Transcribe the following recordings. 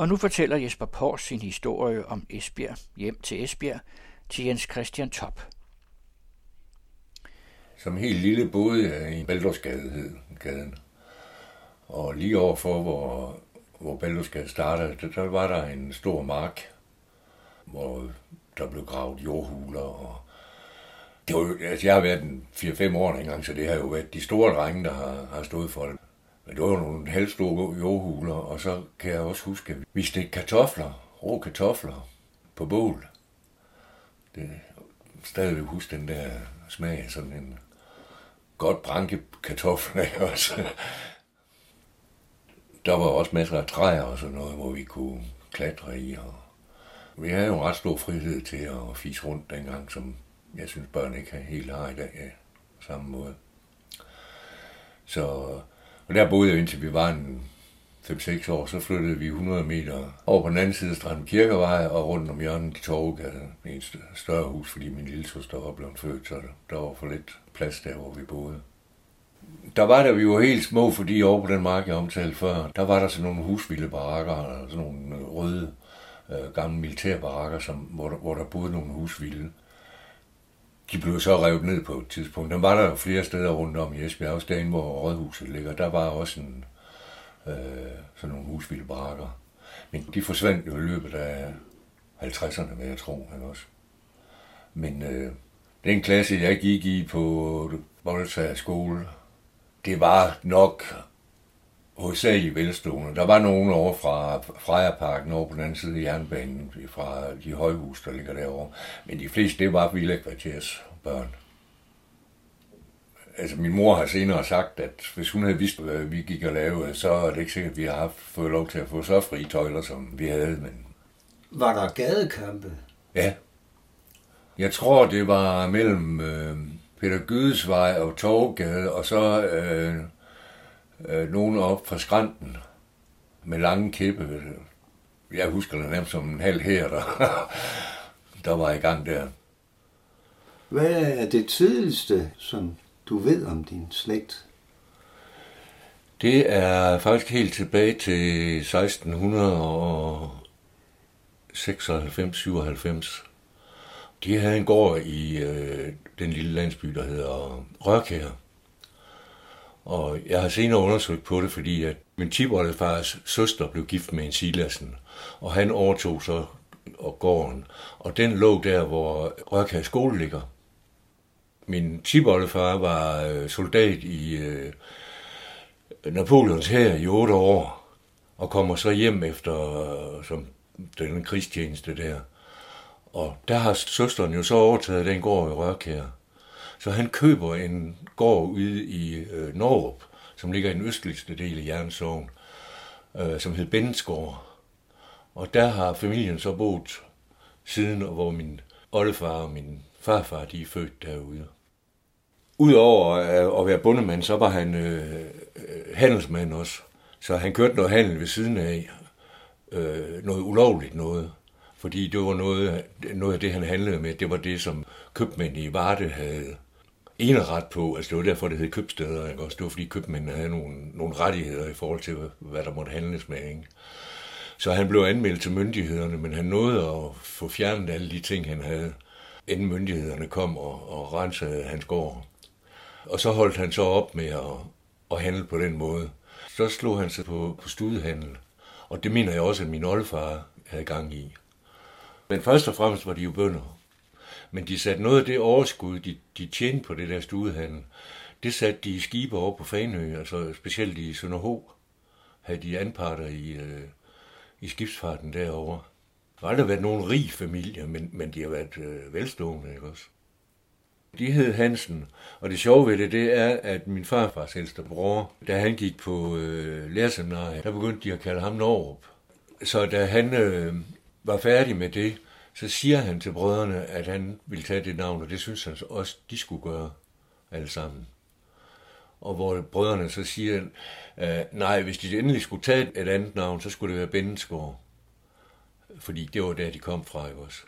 Og nu fortæller Jesper Pors sin historie om Esbjerg, hjem til Esbjerg, til Jens Christian Top. Som helt lille boede jeg i Baldersgade, gaden. Og lige overfor, hvor, hvor Baldursgade startede, der, der var der en stor mark, hvor der blev gravet jordhuler. Og det var, altså jeg har været en 4-5 år engang, så det har jo været de store drenge, der har, har stået for det. Men det var nogle halvstore jordhuler, og så kan jeg også huske, at vi stegte kartofler, rå kartofler, på bål. Det stadigvæk huske den der smag af sådan en godt branke kartofler også. Der var også masser af træer og sådan noget, hvor vi kunne klatre i. Og vi havde jo ret stor frihed til at fise rundt dengang, som jeg synes børn ikke helt har i dag ja, på samme måde. Så, og der boede jeg indtil vi var en 5-6 år, så flyttede vi 100 meter over på den anden side af Strand Kirkevej og rundt om hjørnet i Torvegade, en større hus, fordi min lille søster var blevet født, så der var for lidt plads der, hvor vi boede. Der var der, vi var helt små, fordi over på den mark, jeg omtalte før, der var der sådan nogle husvilde barakker, sådan nogle øh, røde øh, gamle militærbarakker, som, hvor, der, hvor der boede nogle husvilde. De blev så revet ned på et tidspunkt. Der var der jo flere steder rundt om i Esbjerg, også derinde, hvor rådhuset ligger. Der var også en, øh, sådan nogle husvilde barakker. Men de forsvandt jo i løbet af 50'erne, vil jeg tro, han også. Men øh, den klasse, jeg gik i på øh, Bolsager skole, det var nok hovedsageligt velstående. Der var nogen over fra Frejerparken over på den anden side af jernbanen, fra de højhus, der ligger derovre. Men de fleste, det var Villa Kvarters børn. Altså, min mor har senere sagt, at hvis hun havde vidst, hvad vi gik og lavede, så er det ikke sikkert, at vi har haft, fået lov til at få så fri tøjler, som vi havde. Men... Var der gadekampe? Ja. Jeg tror, det var mellem øh, Peter Gydesvej og Torgade, og så øh, øh, nogen op fra skrænten med lange kæppe. Jeg husker det nærmest som en halv her, der, der var i gang der. Hvad er det tidligste, som du ved om din slægt? Det er faktisk helt tilbage til 1696-97. De havde en gård i øh, den lille landsby, der hedder Rørkær. Og jeg har senere undersøgt på det, fordi at min tiboldefars søster blev gift med en Silasen, og han overtog så og gården. Og den lå der, hvor Rørkær skole ligger. Min tiboldefar var øh, soldat i øh, Napoleons her i otte år, og kommer så hjem efter øh, som den krigstjeneste der. Og der har søsteren jo så overtaget den gård i Rørkær. Så han køber en gård ude i øh, Norrup, som ligger i den østligste del af Jernsåen, øh, som hed Bendensgård. Og der har familien så boet siden, hvor min oldefar og min farfar, de er født derude. Udover øh, at være bondemand, så var han øh, øh, handelsmand også. Så han kørte noget handel ved siden af. Øh, noget ulovligt noget. Fordi det var noget, noget af det, han handlede med, det var det, som købmænd i Varde havde ret på. Altså det var derfor, det hed købsteder. Ikke? Også det var fordi købmændene havde nogle, nogle rettigheder i forhold til, hvad der måtte handles med. Ikke? Så han blev anmeldt til myndighederne, men han nåede at få fjernet alle de ting, han havde, inden myndighederne kom og, og rensede hans gård. Og så holdt han så op med at, at handle på den måde. Så slog han sig på, på studehandel. Og det mener jeg også, at min oldefar havde gang i. Men først og fremmest var de jo bønder. Men de satte noget af det overskud, de, de tjente på det der studehandel, det satte de i skibe over på Fanø, altså specielt i Sønderho, havde de anparter i, øh, i skibsfarten derovre. Der har aldrig været nogen rig familie, men, men de har været øh, velstående, ikke også? De hed Hansen, og det sjove ved det, det er, at min farfars ældste bror, da han gik på øh, lærerseminariet, der begyndte de at kalde ham Norup. Så da han øh, var færdig med det, så siger han til brødrene, at han ville tage det navn, og det synes han også, de skulle gøre alle sammen. Og hvor brødrene så siger, at nej, hvis de endelig skulle tage et andet navn, så skulle det være Bendensgaard. Fordi det var der, de kom fra, ikke også?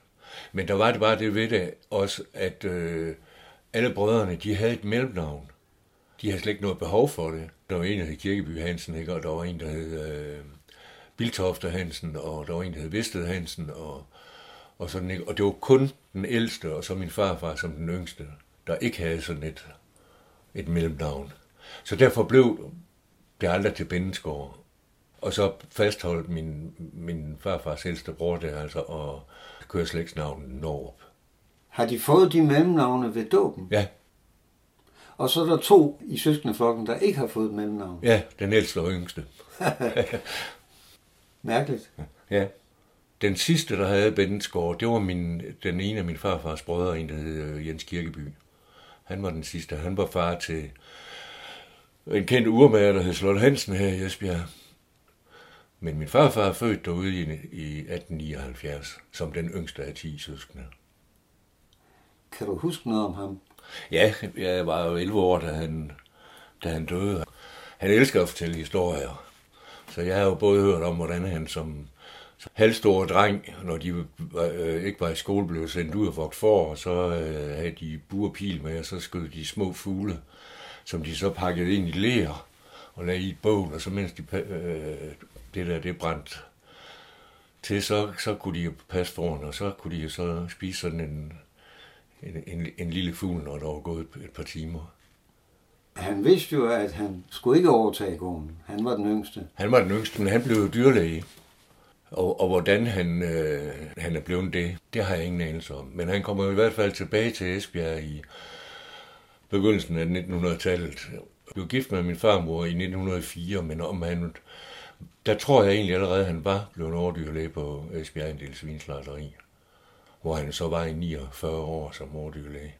Men der var det bare det ved det også, at øh, alle brødrene, de havde et mellemnavn. De havde slet ikke noget behov for det. Der var en, der hed Kirkeby Hansen, ikke? og der var en, der hed øh, Biltofte Hansen, og der var en, der hed Vested Hansen, og, og sådan, ikke? Og det var kun den ældste, og så min farfar som den yngste, der ikke havde sådan et, et mellemnavn. Så derfor blev det aldrig til Bindensgaard. Og så fastholdt min, min farfars ældste bror der altså og køre slægtsnavnet Norp. Har de fået de mellemnavne ved dåben? Ja, Og så er der to i søskendeflokken, der ikke har fået et mellemnavn. ja, den ældste og yngste. Mærkeligt. Ja. Den sidste, der havde Bendensgaard, det var min, den ene af min farfars brødre, en der hed øh, Jens Kirkeby. Han var den sidste. Han var far til en kendt urmager, der hed Slot Hansen her i Esbjerg. Men min farfar er født derude i, i 1879, som den yngste af 10 søskende. Kan du huske noget om ham? Ja, jeg var jo 11 år, da han, da han døde. Han elsker at fortælle historier. Så jeg har jo både hørt om, hvordan han som, som halvstor dreng, når de øh, ikke var i skole, blev sendt ud og vogt for, og så øh, havde de burpil med, og så skød de små fugle, som de så pakkede ind i ler og lagde i et bål, og så mens de, øh, det der, det brændte til, så, så kunne de jo passe foran, og så kunne de så spise sådan en, en, en, en lille fugl, når der var gået et, et par timer. Han vidste jo, at han skulle ikke overtage gården. Han var den yngste. Han var den yngste, men han blev jo dyrlæge. Og, og hvordan han, øh, han er blevet det, det har jeg ingen anelse om. Men han kommer i hvert fald tilbage til Esbjerg i begyndelsen af 1900-tallet. Jeg blev gift med min farmor i 1904, men om han, der tror jeg egentlig allerede, at han var blevet overdyrlæge på Esbjerg Andel Svinslejderi, hvor han så var i 49 år som overdyrlæge.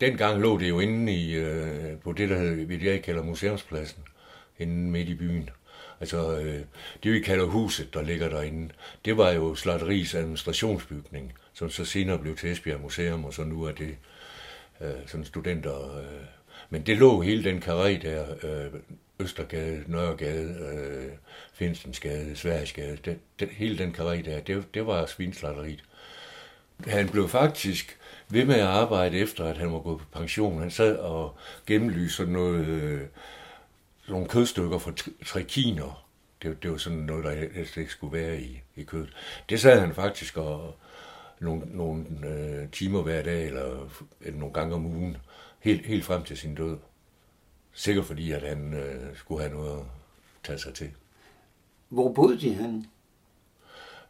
Dengang lå det jo inde i, øh, på det, der hedder, vi jeg kalder museumspladsen, inde midt i byen. Altså, øh, det vi kalder huset, der ligger derinde, det var jo Slatteris administrationsbygning, som så senere blev til Esbjerg Museum, og så nu er det øh, sådan studenter. Øh. Men det lå hele den karré der, øh, Østergade, Nørregade, øh, Finstensgade, Sverigesgade, det, det, hele den karré der, det, det var svinslotteriet. Han blev faktisk ved med at arbejde efter, at han var gået på pension. Han sad og gennemlyste sådan noget, øh, nogle kødstykker fra tr- trekiner. Det, det var sådan noget, der helst ikke skulle være i, i kødet. Det sad han faktisk og nogle, nogle øh, timer hver dag, eller, eller nogle gange om ugen, helt, helt frem til sin død. Sikkert fordi, at han øh, skulle have noget at tage sig til. Hvor boede de han?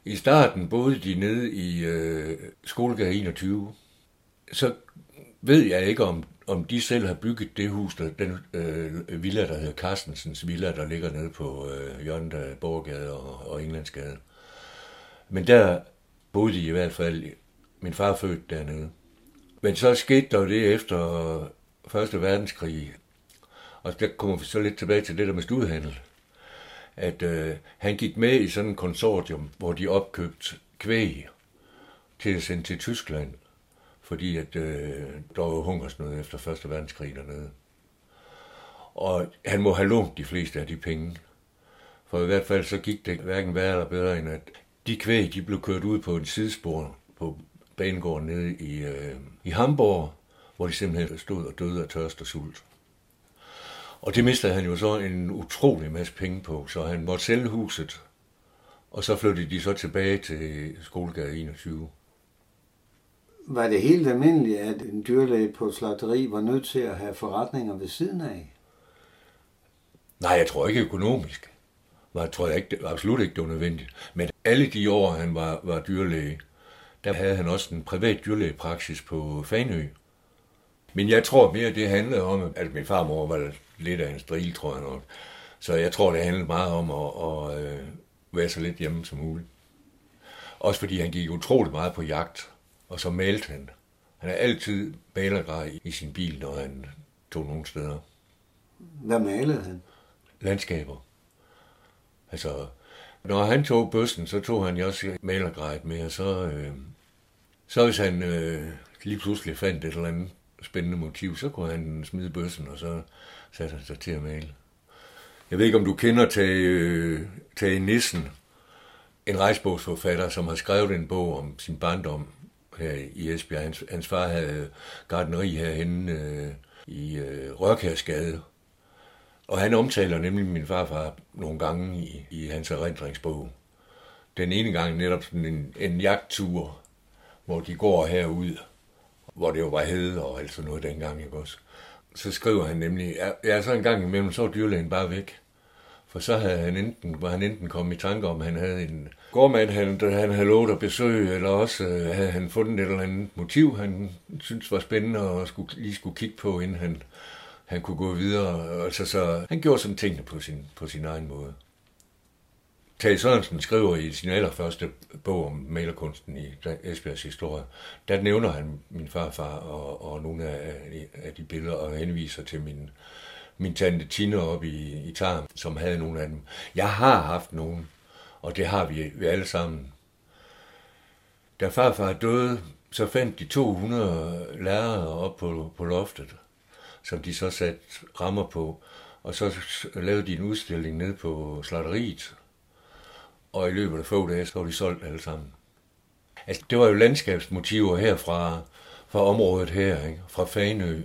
I starten boede de nede i øh, Skolegade 21. Så ved jeg ikke, om, om de selv har bygget det hus, der, den øh, villa, der hedder Carstensens Villa, der ligger nede på øh, hjørnet af Borgade og, og Englandsgade. Men der boede de i hvert fald. Min far født dernede. Men så skete der jo det efter Første Verdenskrig, og der kommer vi så lidt tilbage til det der med studehandel, at øh, han gik med i sådan en konsortium, hvor de opkøbte kvæg til at sende til Tyskland, fordi at øh, der var hungersnød efter Første Verdenskrig dernede. Og han må have lånt de fleste af de penge. For i hvert fald så gik det hverken værre eller bedre, end at de kvæg, de blev kørt ud på en sidespor på banegården nede i, øh, i Hamburg, hvor de simpelthen stod og døde af tørst og sult. Og det mistede han jo så en utrolig masse penge på, så han måtte sælge huset, og så flyttede de så tilbage til Skolegade 21. Var det helt almindeligt, at en dyrlæge på et slagteri var nødt til at have forretninger ved siden af? Nej, jeg tror ikke økonomisk. Jeg tror jeg ikke, det, absolut ikke, det var nødvendigt. Men alle de år, han var, var dyrlæge, der havde han også en privat dyrlægepraksis på Fanø. Men jeg tror mere, det handlede om, at min farmor var lidt af en stril, tror jeg nok. Så jeg tror, det handlede meget om at, at, at være så lidt hjemme som muligt. Også fordi han gik utrolig meget på jagt, og så malte han. Han er altid malergrej i sin bil, når han tog nogle steder. Hvad malede han? Landskaber. Altså, når han tog bøssen, så tog han jo også malergrejet med, og så, øh, så hvis han øh, lige pludselig fandt et eller andet spændende motiv, så kunne han smide bøssen, og så satte han sig til at male. Jeg ved ikke, om du kender Tage, øh, Tage Nissen, en rejsbogsforfatter, som har skrevet en bog om sin barndom her i Esbjerg. Hans, hans far havde gardneri herhenne øh, i øh, Rørkærsgade. Og han omtaler nemlig min farfar nogle gange i, i hans erindringsbog. Den ene gang netop sådan en, en jagttur, hvor de går herud, hvor det jo var hede og alt sådan noget dengang, ikke også? Så skriver han nemlig, ja, så en gang imellem, så er dyrlægen bare væk. For så havde han enten, var han enten kommet i tanke om, at han havde en gårdmand, han, han havde lovet at besøge, eller også øh, havde han fundet et eller andet motiv, han syntes var spændende og skulle, lige skulle kigge på, inden han, han kunne gå videre. Altså, så han gjorde sådan tingene på sin, på sin egen måde. Tage Sørensen skriver i sin allerførste bog om malerkunsten i Esbjergs historie, der nævner han min farfar og, og nogle af af de billeder og henviser til min, min tante Tine op i, i Tarm, som havde nogle af dem. Jeg har haft nogen, og det har vi, vi alle sammen. Da farfar døde, så fandt de 200 lærere op på, på loftet, som de så satte rammer på, og så lavede de en udstilling ned på slatteriet, og i løbet af få dage, så var de solgt alle sammen. Altså, det var jo landskabsmotiver her fra, fra området her, ikke? fra Fanø,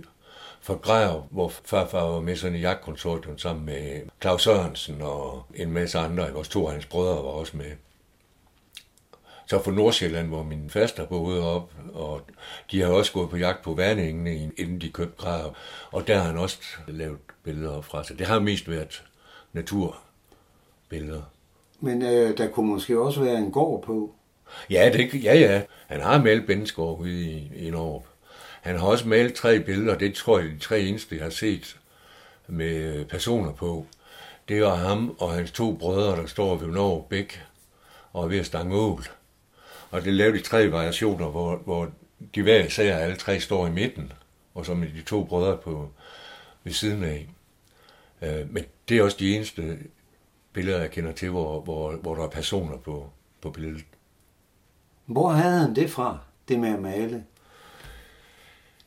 fra Græv, hvor farfar var med sådan i jagtkonsortium sammen med Claus Sørensen og en masse andre. Vores to af hans brødre var også med. Så fra Nordsjælland, hvor min faster boede op, og de har også gået på jagt på Værningene, inden de købte Græv. Og der har han også lavet billeder fra sig. Det har mest været naturbilleder. Men øh, der kunne måske også være en gård på. Ja, det, ja, ja. Han har malet Bensgaard ude i, i Norge. Han har også malet tre billeder, det tror jeg er de tre eneste, jeg har set med øh, personer på. Det var ham og hans to brødre, der står ved Norge Bæk og ved at stange ål. Og det lavede de tre variationer, hvor, hvor de hver især alle tre står i midten, og så med de to brødre på ved siden af. Øh, men det er også de eneste billeder, jeg kender til, hvor, hvor, hvor der er personer på, på billedet. Hvor havde han det fra, det med at male?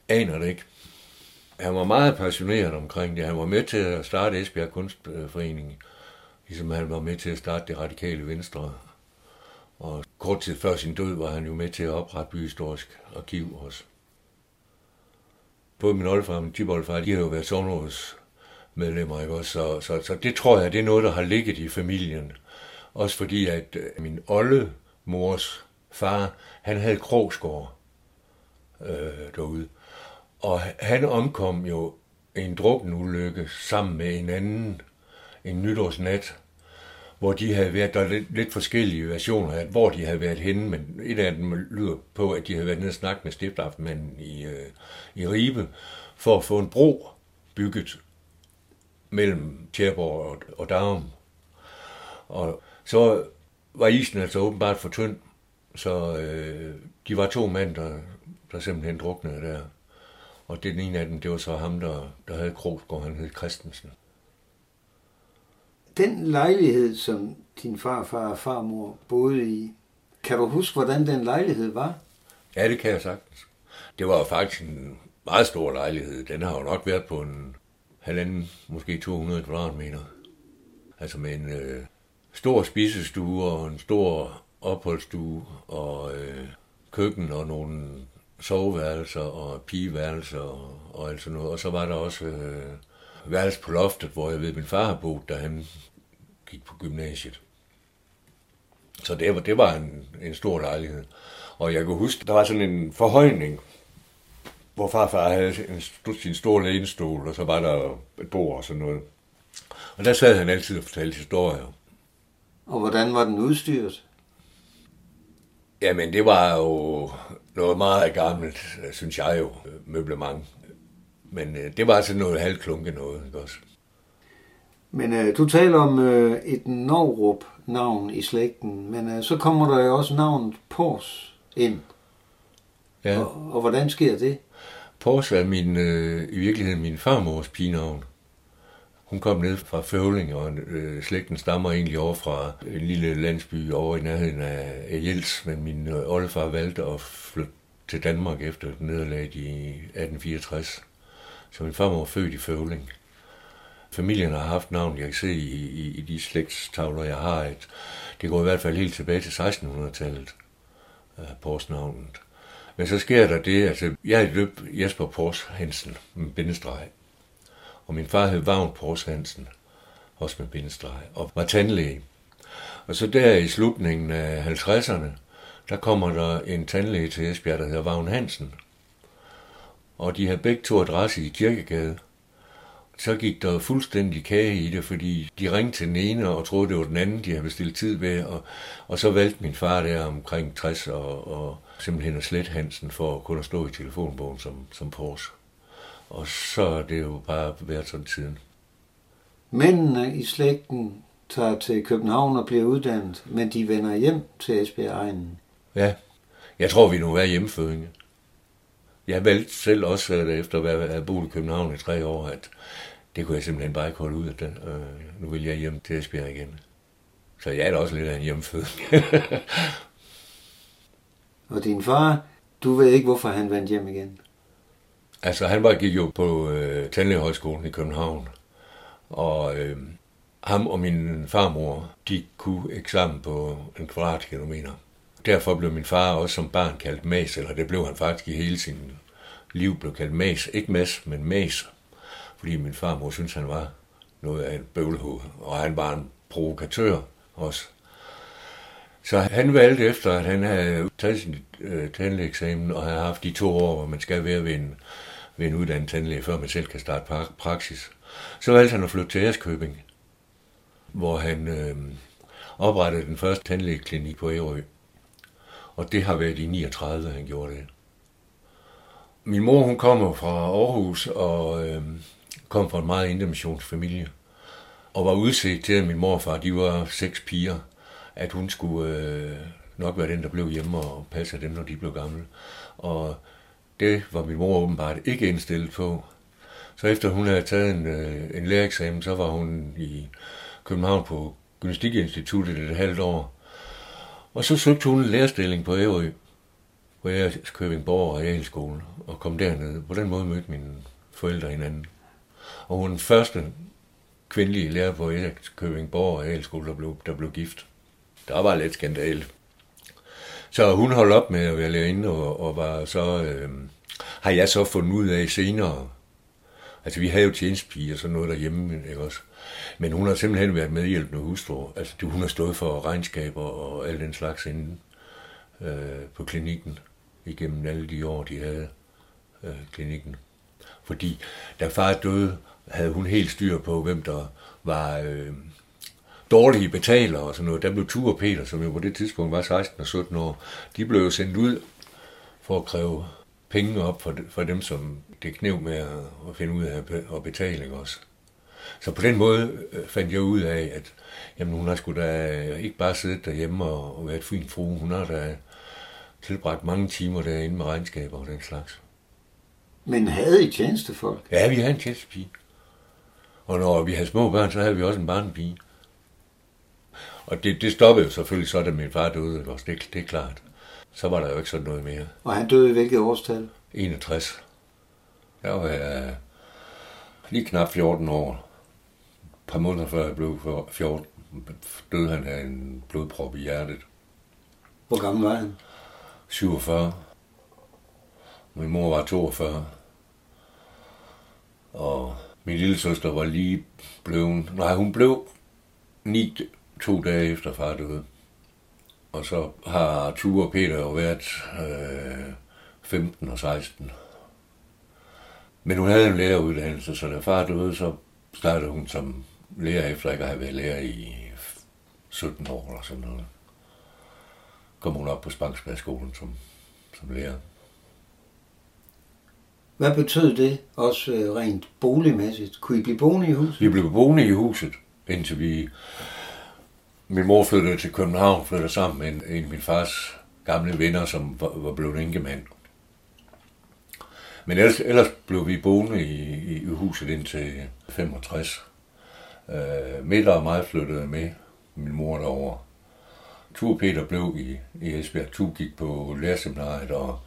Aner det ikke. Han var meget passioneret omkring det. Han var med til at starte Esbjerg Kunstforening, ligesom han var med til at starte det radikale venstre. Og kort tid før sin død var han jo med til at oprette Byhistorisk Arkiv også. Både min oldefar og min tiboldefar, de har jo været sovnråds medlemmer, ikke også? Så, så, så det tror jeg, det er noget, der har ligget i familien. Også fordi, at øh, min olde mors far, han havde krogsgård øh, derude. Og han omkom jo i en drukkenulykke sammen med en anden en nytårsnat, hvor de havde været, der er lidt, lidt forskellige versioner af, hvor de havde været henne, men et af dem lyder på, at de havde været nede og snakket med stiftaftenmanden i, øh, i Ribe, for at få en bro bygget mellem Tjerborg og, og Darum. Og så var isen altså åbenbart for tynd, så øh, de var to mænd, der, der simpelthen druknede der. Og den ene af dem, det var så ham, der, der havde Krogsgaard, han hed Christensen. Den lejlighed, som din farfar og farmor boede i, kan du huske, hvordan den lejlighed var? Ja, det kan jeg sagtens. Det var faktisk en meget stor lejlighed. Den har jo nok været på en halvanden, måske 200 kvadratmeter. Altså med en øh, stor spisestue og en stor opholdsstue og øh, køkken og nogle soveværelser og pigeværelser og, og alt sådan noget. Og så var der også øh, værelse på loftet, hvor jeg ved, min far har boet, da han gik på gymnasiet. Så det var, det var en, en stor lejlighed. Og jeg kan huske, der var sådan en forhøjning, hvor farfar havde en, sin store lænestol, og så var der et bord og sådan noget. Og der sad han altid og fortalte historier. Og hvordan var den udstyret? Jamen, det var jo noget meget gammelt, synes jeg jo, møblement. Men øh, det var altså noget halvklunke noget, ikke også? Men øh, du taler om øh, et Novrup navn i slægten, men øh, så kommer der jo også navnet Pors ind. Ja. Og, og hvordan sker det? Pors er min, øh, i virkeligheden min farmors pigenavn. Hun kom ned fra Føvling, og øh, slægten stammer egentlig over fra en lille landsby over i nærheden af Jels, men min øh, oldefar valgte at flytte til Danmark efter nederlaget i 1864. Så min farmor var født i Føvling. Familien har haft navn, jeg kan se i, i, i de slægtstavler, jeg har, at det går i hvert fald helt tilbage til 1600-tallet, øh, Porsnavnet. Men så sker der det, altså jeg er løb Jesper Pors Hansen med bindestreg. Og min far hed Vagn Pors Hansen, også med bindestreg, og var tandlæge. Og så der i slutningen af 50'erne, der kommer der en tandlæge til Esbjerg, der hedder Vagn Hansen. Og de havde begge to adresse i Kirkegade. Så gik der fuldstændig kage i det, fordi de ringte til den ene og troede, det var den anden, de havde bestilt tid ved. Og, og så valgte min far der omkring 60 og, og simpelthen at slet Hansen for at kunne stå i telefonbogen som, som Porsche. Og så er det jo bare været sådan tiden. Mændene i slægten tager til København og bliver uddannet, men de vender hjem til Esbjerg egnen. Ja, jeg tror, vi nu er hjemmefødinge. Jeg valgte selv også, at efter at have boet i København i tre år, at det kunne jeg simpelthen bare ikke holde ud af det. Øh, nu vil jeg hjem til Esbjerg igen. Så jeg er da også lidt af en hjemmeføding. og din far, du ved ikke, hvorfor han vendte hjem igen? Altså, han var gik jo på øh, Tandlægehøjskolen i København. Og øh, ham og min farmor, de kunne eksamen på en kvadratkilometer. Derfor blev min far også som barn kaldt Mas, eller det blev han faktisk i hele sin liv blev kaldt Mas. Ikke Mas, men Mas. Fordi min farmor synes han var noget af en bøvlehoved, og han var en provokatør også. Så han valgte efter, at han havde taget sin øh, tandlægeeksamen, og havde haft de to år, hvor man skal være ved en, ved en uddannet tandlæge, før man selv kan starte praksis. Så valgte han at flytte til Ærskøbing, hvor han øh, oprettede den første tandlægeklinik på Ærø. Og det har været i 39, han gjorde det. Min mor, hun kommer fra Aarhus og øh, kom fra en meget intermissionsfamilie. Og var udset til, at min morfar, de var seks piger, at hun skulle øh, nok være den, der blev hjemme og passe dem, når de blev gamle. Og det var min mor åbenbart ikke indstillet på. Så efter hun havde taget en, øh, en lærereksamen, så var hun i København på Gymnastikinstituttet et halvt år. Og så søgte hun en lærerstilling på Ærø, hvor jeg Købingborg og Realskolen, og kom derned. På den måde mødte mine forældre hinanden. Og hun den første kvindelige lærer på Købingborg og Realskole, der blev, der blev gift. Der var lidt skandal. Så hun holdt op med at være lærerinde, og, og var så, øh, har jeg så fundet ud af senere, altså vi havde jo tjenestepige og sådan noget derhjemme, ikke også? Men hun har simpelthen været medhjælpende hustru. Altså hun har stået for regnskaber og alt den slags inden øh, på klinikken igennem alle de år, de havde øh, klinikken. Fordi da far døde, havde hun helt styr på, hvem der var øh, dårlige betalere og sådan noget. Der blev Ture Peter, som jo på det tidspunkt var 16 og 17 år, de blev jo sendt ud for at kræve penge op for, for dem, som det knev med at, at finde ud af at betale ikke også. Så på den måde øh, fandt jeg ud af, at jamen, hun har sgu da ikke bare siddet derhjemme og, og været fin fru. Hun har da tilbragt mange timer derinde med regnskaber og den slags. Men havde I tjenestefolk? Ja, vi havde en tjenestepige. Og når vi havde små børn, så havde vi også en barnepige. Og det, det stoppede jo selvfølgelig så, da min far døde. Også. Det, det er klart. Så var der jo ikke sådan noget mere. Og han døde i hvilket årstal? 61. Jeg var jeg lige knap 14 år. Et par måneder før jeg blev 14, døde han af en blodprop i hjertet. Hvor gammel var han? 47. Min mor var 42. Og min lille søster var lige blevet... Nej, hun blev ni, to dage efter far døde. Og så har Ture og Peter jo været øh, 15 og 16. Men hun havde en læreruddannelse, så da far døde, så startede hun som lærer efter ikke at have været lærer i 17 år eller sådan noget. Kom hun op på Spangsbergskolen som, som lærer. Hvad betød det også øh, rent boligmæssigt? Kunne I blive boende i huset? Vi blev boende i huset, indtil vi... Min mor flyttede til København, flyttede sammen med en, en af min fars gamle venner, som var, var blevet enkemand. Men ellers, ellers blev vi boende i, i, i huset indtil 65. Øh, Midter og mig flyttede med min mor derover. Tur Peter blev i, i Esbjerg. Tu gik på lærerseminariet, og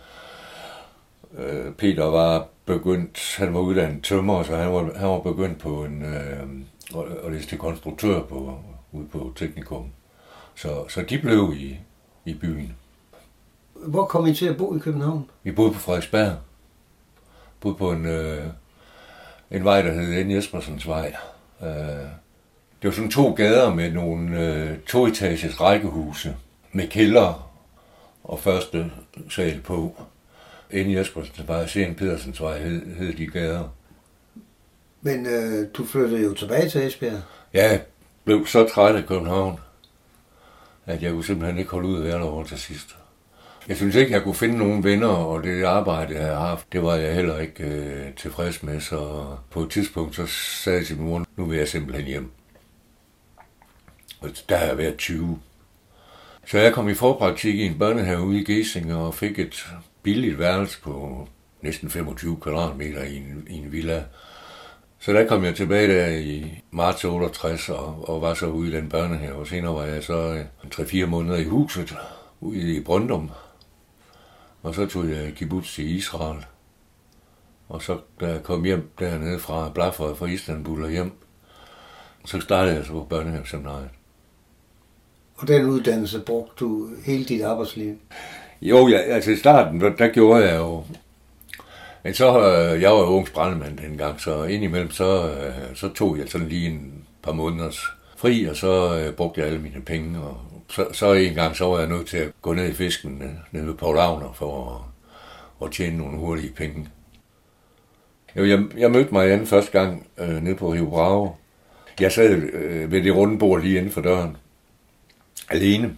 øh, Peter var begyndt, han var uddannet tømmer, så han var, han var begyndt på en, øh, at læse til konstruktør på, ude på Teknikum. Så, så de blev i, i byen. Hvor kom I til at bo i København? Vi boede på Frederiksberg. Boede på en, øh, en vej, der hed N. Jespersens vej. Øh, det var sådan to gader med nogle øh, toetages rækkehuse med kælder og første sal på. N. Jespersens vej og Sjæn Pedersens vej hed, hed de gader. Men øh, du flyttede jo tilbage til Esbjerg. Ja, blev så træt af København, at jeg kunne simpelthen ikke holde ud af være derovre til sidst. Jeg synes ikke, jeg kunne finde nogen venner, og det arbejde, jeg har haft, det var jeg heller ikke øh, tilfreds med. Så på et tidspunkt, så sagde jeg til min mor, nu vil jeg simpelthen hjem. Og der har jeg været 20. Så jeg kom i forpraktik i en børnehave ude i Gæsing og fik et billigt værelse på næsten 25 kvadratmeter i en, i en villa. Så der kom jeg tilbage der i marts 68 og, og var så ude i den børnehave. Og senere var jeg så 3-4 måneder i huset ude i Brøndum. Og så tog jeg kibbutz til Israel. Og så da jeg kom hjem dernede fra Blaffer fra Istanbul og hjem, så startede jeg så på børnehaveseminariet. Og den uddannelse brugte du hele dit arbejdsliv? Jo, ja, altså i starten, der, der gjorde jeg jo... Men så, øh, jeg var jo ung brandemand dengang, så indimellem, så, øh, så tog jeg sådan lige en par måneders fri, og så øh, brugte jeg alle mine penge. Og så, så en gang, så var jeg nødt til at gå ned i fisken øh, nede ved Paul Agner for at, at tjene nogle hurtige penge. Jo, jeg, jeg mødte Marianne første gang øh, nede på Rio Bravo. Jeg sad øh, ved det runde bord lige inden for døren, alene.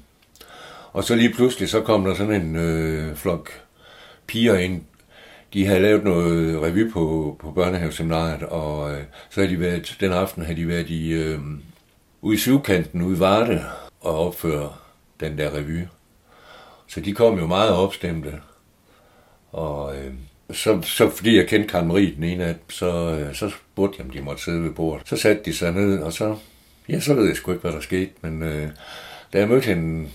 Og så lige pludselig, så kom der sådan en øh, flok piger ind. De havde lavet noget revy på, på børnehaveseminariet, og øh, så havde de været, den aften havde de været i, øh, ude i syvkanten, ude i Varde, og opføre den der revy. Så de kom jo meget opstemte. Og øh, så, så fordi jeg kendte Karen Marie den ene af så, øh, så spurgte jeg, om de måtte sidde ved bordet. Så satte de sig ned, og så, ja, så ved jeg sgu ikke, hvad der skete. Men øh, da jeg mødte hende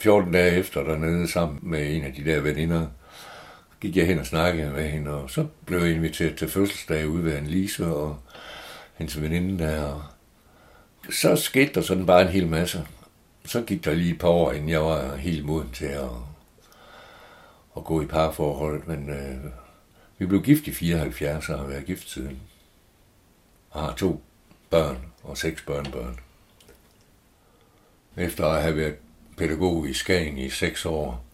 14 dage efter dernede sammen med en af de der veninder, gik jeg hen og snakkede med hende, og så blev jeg inviteret til fødselsdag ude ved Annelise og hendes veninde der. Og så skete der sådan bare en hel masse. Så gik der lige et par år, inden jeg var helt moden til at, at gå i parforhold, men øh, vi blev gift i 74 og har været gift siden. Og har to børn og seks børnebørn. Efter at have været pædagog i Skagen i seks år,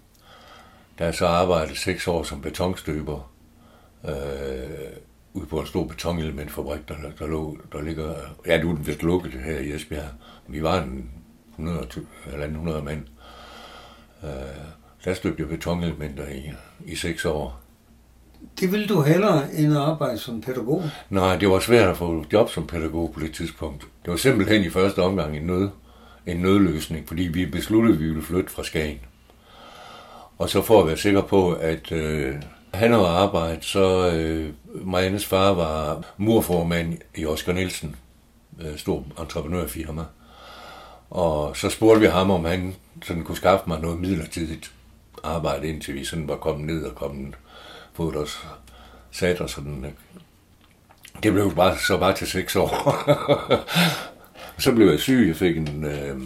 der er så arbejdet seks år som betonstøber øh, ude på en stor betonelementfabrik, der, der, lå, der ligger, ja, du er vist lukket her i Esbjerg. Vi var en 100, eller 100 mand. Øh, der støbte jeg betonelementer i, i seks år. Det ville du hellere end at arbejde som pædagog? Nej, det var svært at få job som pædagog på det tidspunkt. Det var simpelthen i første omgang en, nød, en nødløsning, fordi vi besluttede, at vi ville flytte fra Skagen. Og så for at være sikker på, at øh, han havde arbejde, så øh, Mariannes far var murformand i Oscar Nielsen, øh, stor entreprenørfirma. Og så spurgte vi ham, om han sådan kunne skaffe mig noget midlertidigt arbejde, indtil vi sådan var kommet ned og kommet, fået os sat og sådan. Det blev bare, så bare til seks år. så blev jeg syg, jeg fik en øh,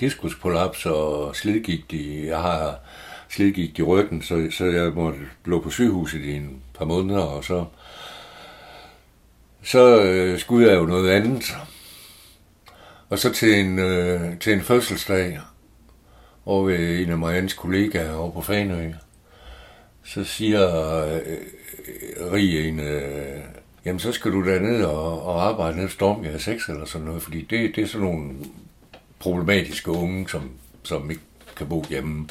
diskusprolaps og slidgigt i, jeg har slidgigt i ryggen, så, så jeg måtte lå på sygehuset i en par måneder, og så, så øh, skulle jeg jo noget andet. Og så til en, øh, til en fødselsdag over ved en af Mariannes kollegaer over på Fanø, så siger øh, øh, Rie en, øh, jamen så skal du derned og, og arbejde ned i Stormgade 6 eller sådan noget, fordi det, det er sådan nogle problematiske unge, som, som ikke kan bo hjemme.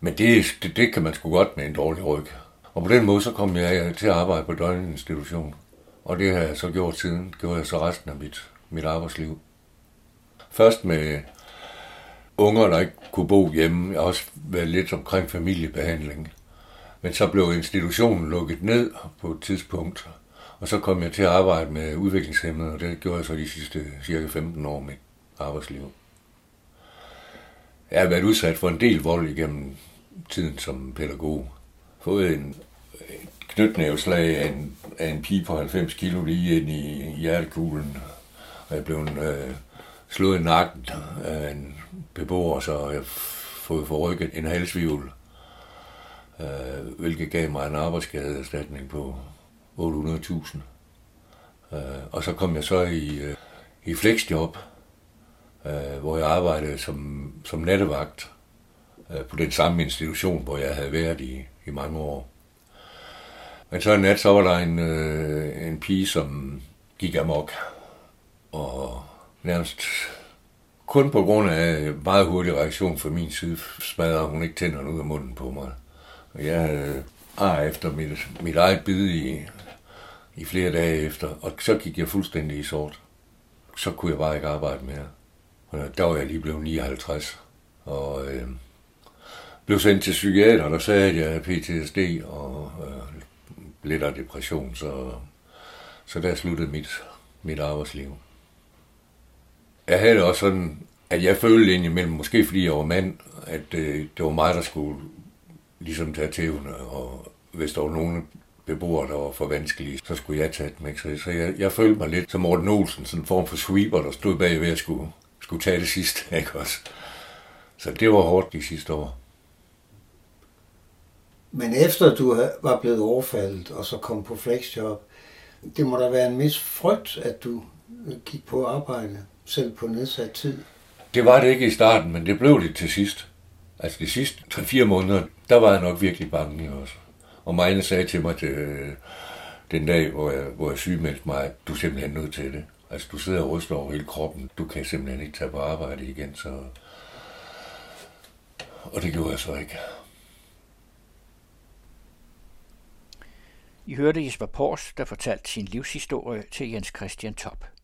Men det, det, det kan man sgu godt med en dårlig ryg. Og på den måde så kom jeg til at arbejde på døgninstitution. Og det har jeg så gjort siden. Det gjorde jeg så resten af mit, mit arbejdsliv. Først med unger, der ikke kunne bo hjemme. Jeg har også været lidt omkring familiebehandling. Men så blev institutionen lukket ned på et tidspunkt. Og så kom jeg til at arbejde med udviklingshemmede, og det gjorde jeg så de sidste cirka 15 år med arbejdsliv. Jeg har været udsat for en del vold igennem tiden som pædagog. Fået en knytnæveslag af en, af en pige på 90 kilo lige ind i hjertekuglen. Og jeg blev øh, slået i nakken af en beboer, så jeg fået forrykket en halsvivl, øh, hvilket gav mig en arbejdsskadeerstatning på 800.000. Øh, og så kom jeg så i, øh, i flexjob, øh, hvor jeg arbejdede som, som nattevagt Øh, på den samme institution, hvor jeg havde været i, i mange år. Men så en nat, så var der en, øh, en pige, som gik amok, og nærmest kun på grund af meget hurtig reaktion fra min side, smadrede hun ikke tænderne ud af munden på mig. Og jeg havde ar efter mit, mit eget bid i, i flere dage efter, og så gik jeg fuldstændig i sort. Så kunne jeg bare ikke arbejde mere. Og der var jeg lige blevet 59, og øh, blev sendt til psykiater, der sagde, at jeg havde PTSD og øh, lidt af depression, så, så der sluttede mit, mit arbejdsliv. Jeg havde det også sådan, at jeg følte indimellem, måske fordi jeg var mand, at øh, det var mig, der skulle ligesom tage tævne, og hvis der var nogen beboere, der var for vanskelige, så skulle jeg tage dem. Ikke? Så, så jeg, jeg følte mig lidt som Morten Olsen, sådan en form for sweeper, der stod bagved at skulle, skulle tage det sidste. Ikke også? Så det var hårdt de sidste år. Men efter du var blevet overfaldet og så kom på flexjob, det må da være en vis frygt, at du øh, gik på arbejde, selv på nedsat tid. Det var det ikke i starten, men det blev det til sidst. Altså de sidste 3-4 måneder, der var jeg nok virkelig bange også. Og Marianne sagde til mig til, øh, den dag, hvor jeg, hvor jeg sygemeldte mig, du er simpelthen nødt til det. Altså du sidder og ryster over hele kroppen. Du kan simpelthen ikke tage på arbejde igen, så... Og det gjorde jeg så ikke. I hørte Jesper Pors, der fortalte sin livshistorie til Jens Christian Top.